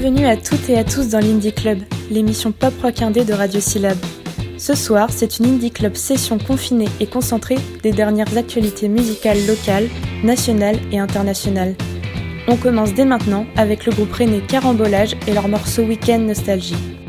Bienvenue à toutes et à tous dans l'Indie Club, l'émission pop rock indé de Radio Syllab. Ce soir, c'est une Indie Club session confinée et concentrée des dernières actualités musicales locales, nationales et internationales. On commence dès maintenant avec le groupe René Carambolage et leur morceau Weekend Nostalgie.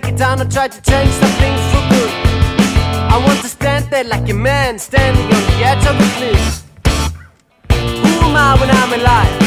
take it down. I tried to change some things for good. I want to stand there like a man standing on the edge of a cliff. Who am I when I'm alive?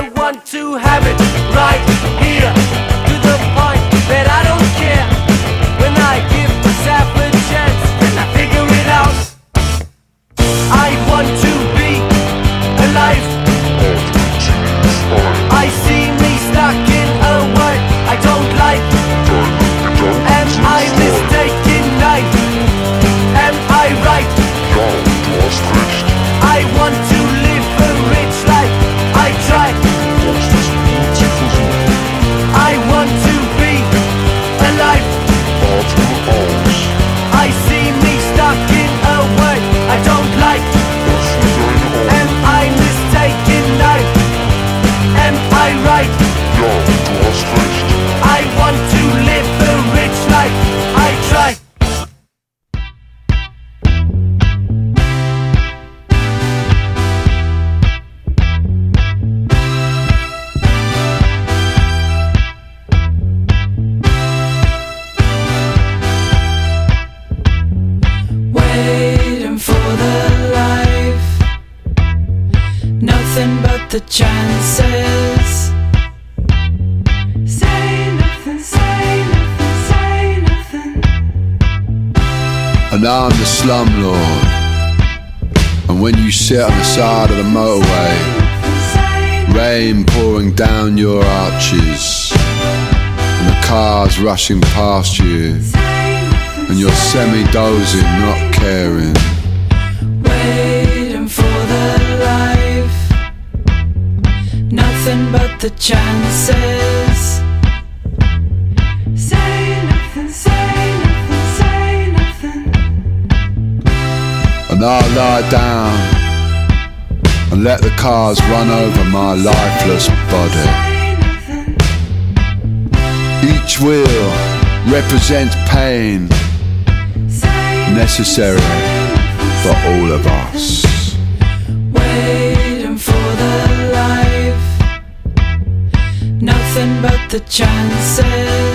I want to have it right here. And when you sit on the side of the motorway, rain pouring down your arches, and the cars rushing past you, and you're semi dozing, not caring. Waiting for the life. Nothing but the chances. And I'll lie down and let the cars run over my lifeless body. Each wheel represents pain necessary for all of us. Waiting for the life. Nothing but the chances.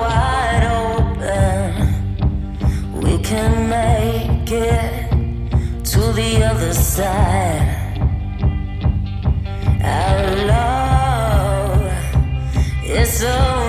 wide open. We can make it to the other side. Our love is so.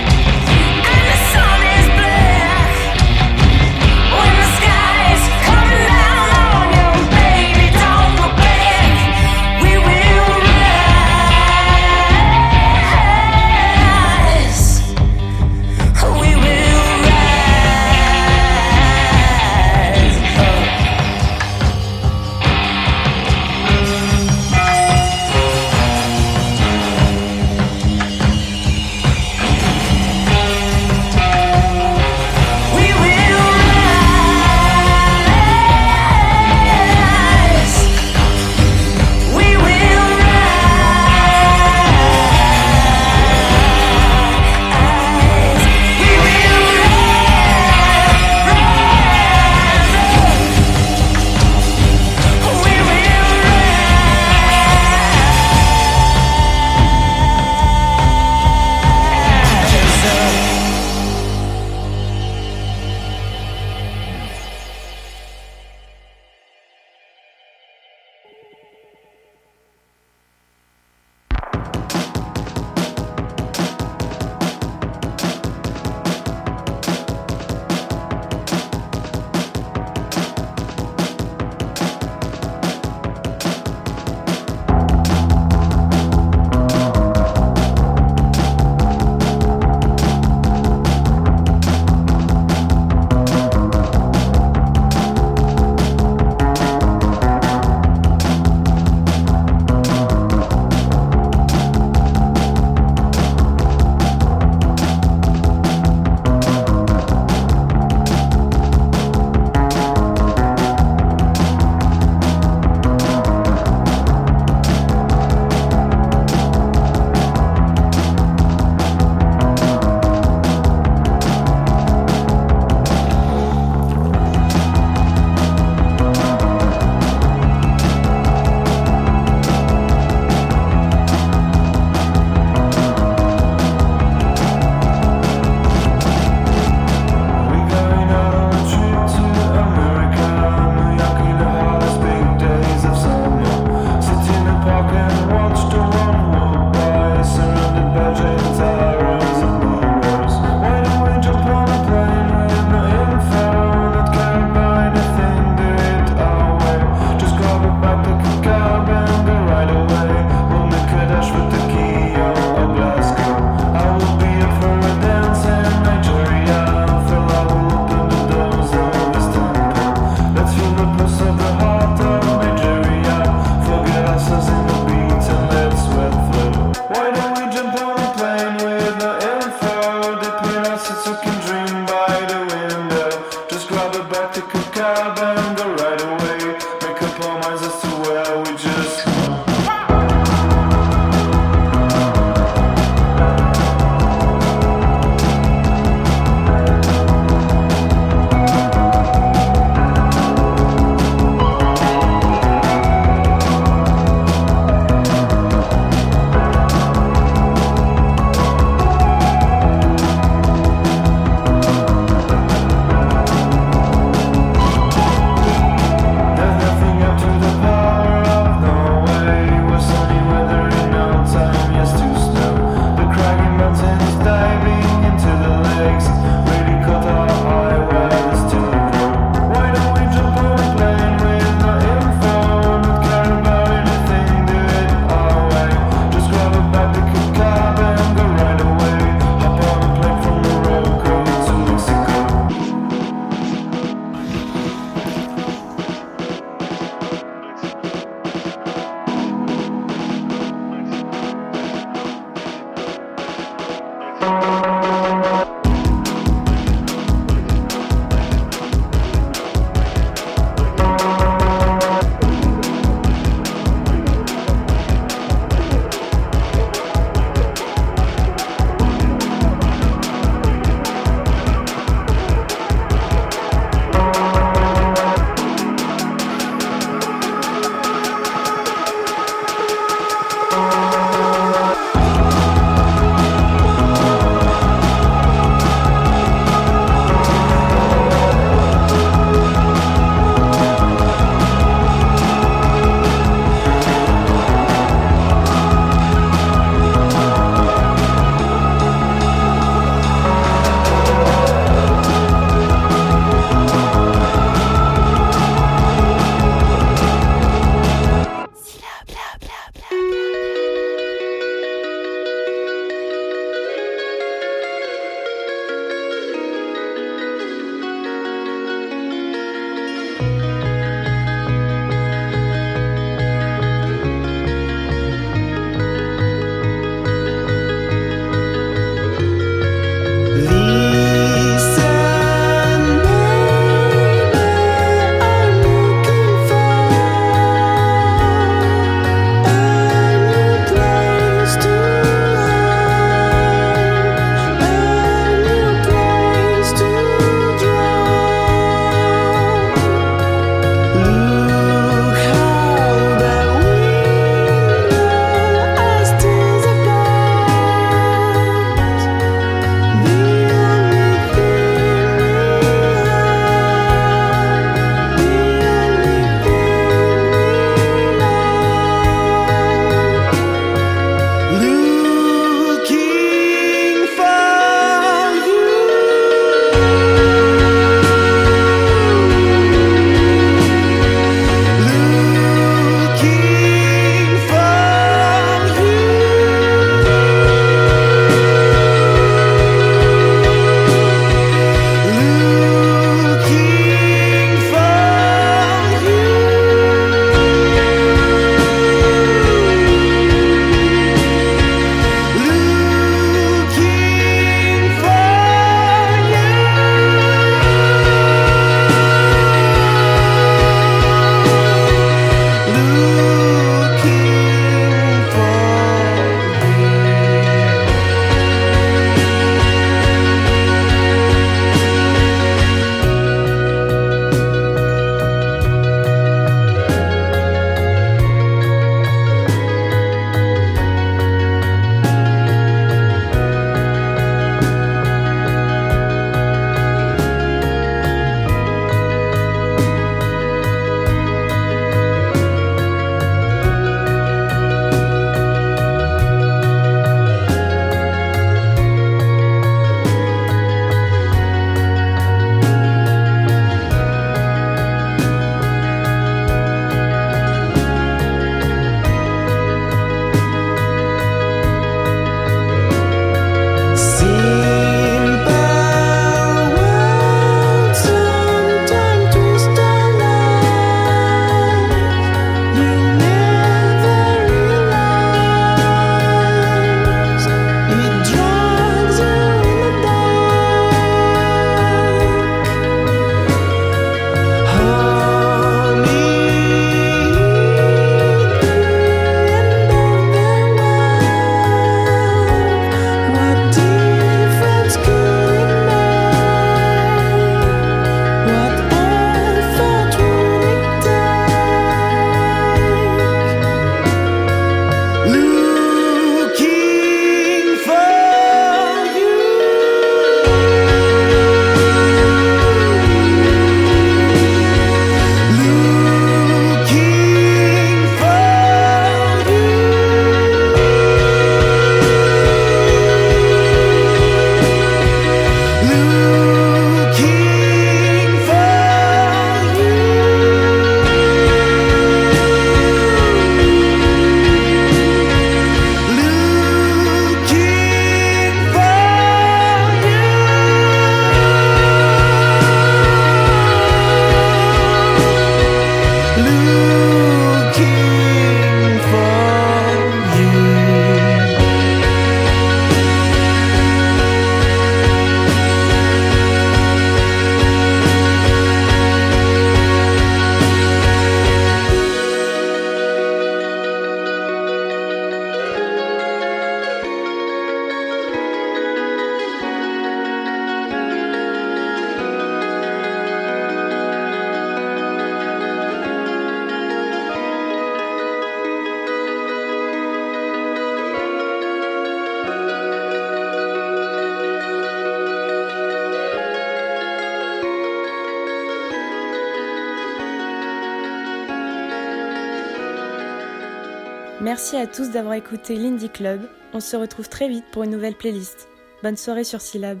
Tous d'avoir écouté l'Indie Club. On se retrouve très vite pour une nouvelle playlist. Bonne soirée sur Syllab.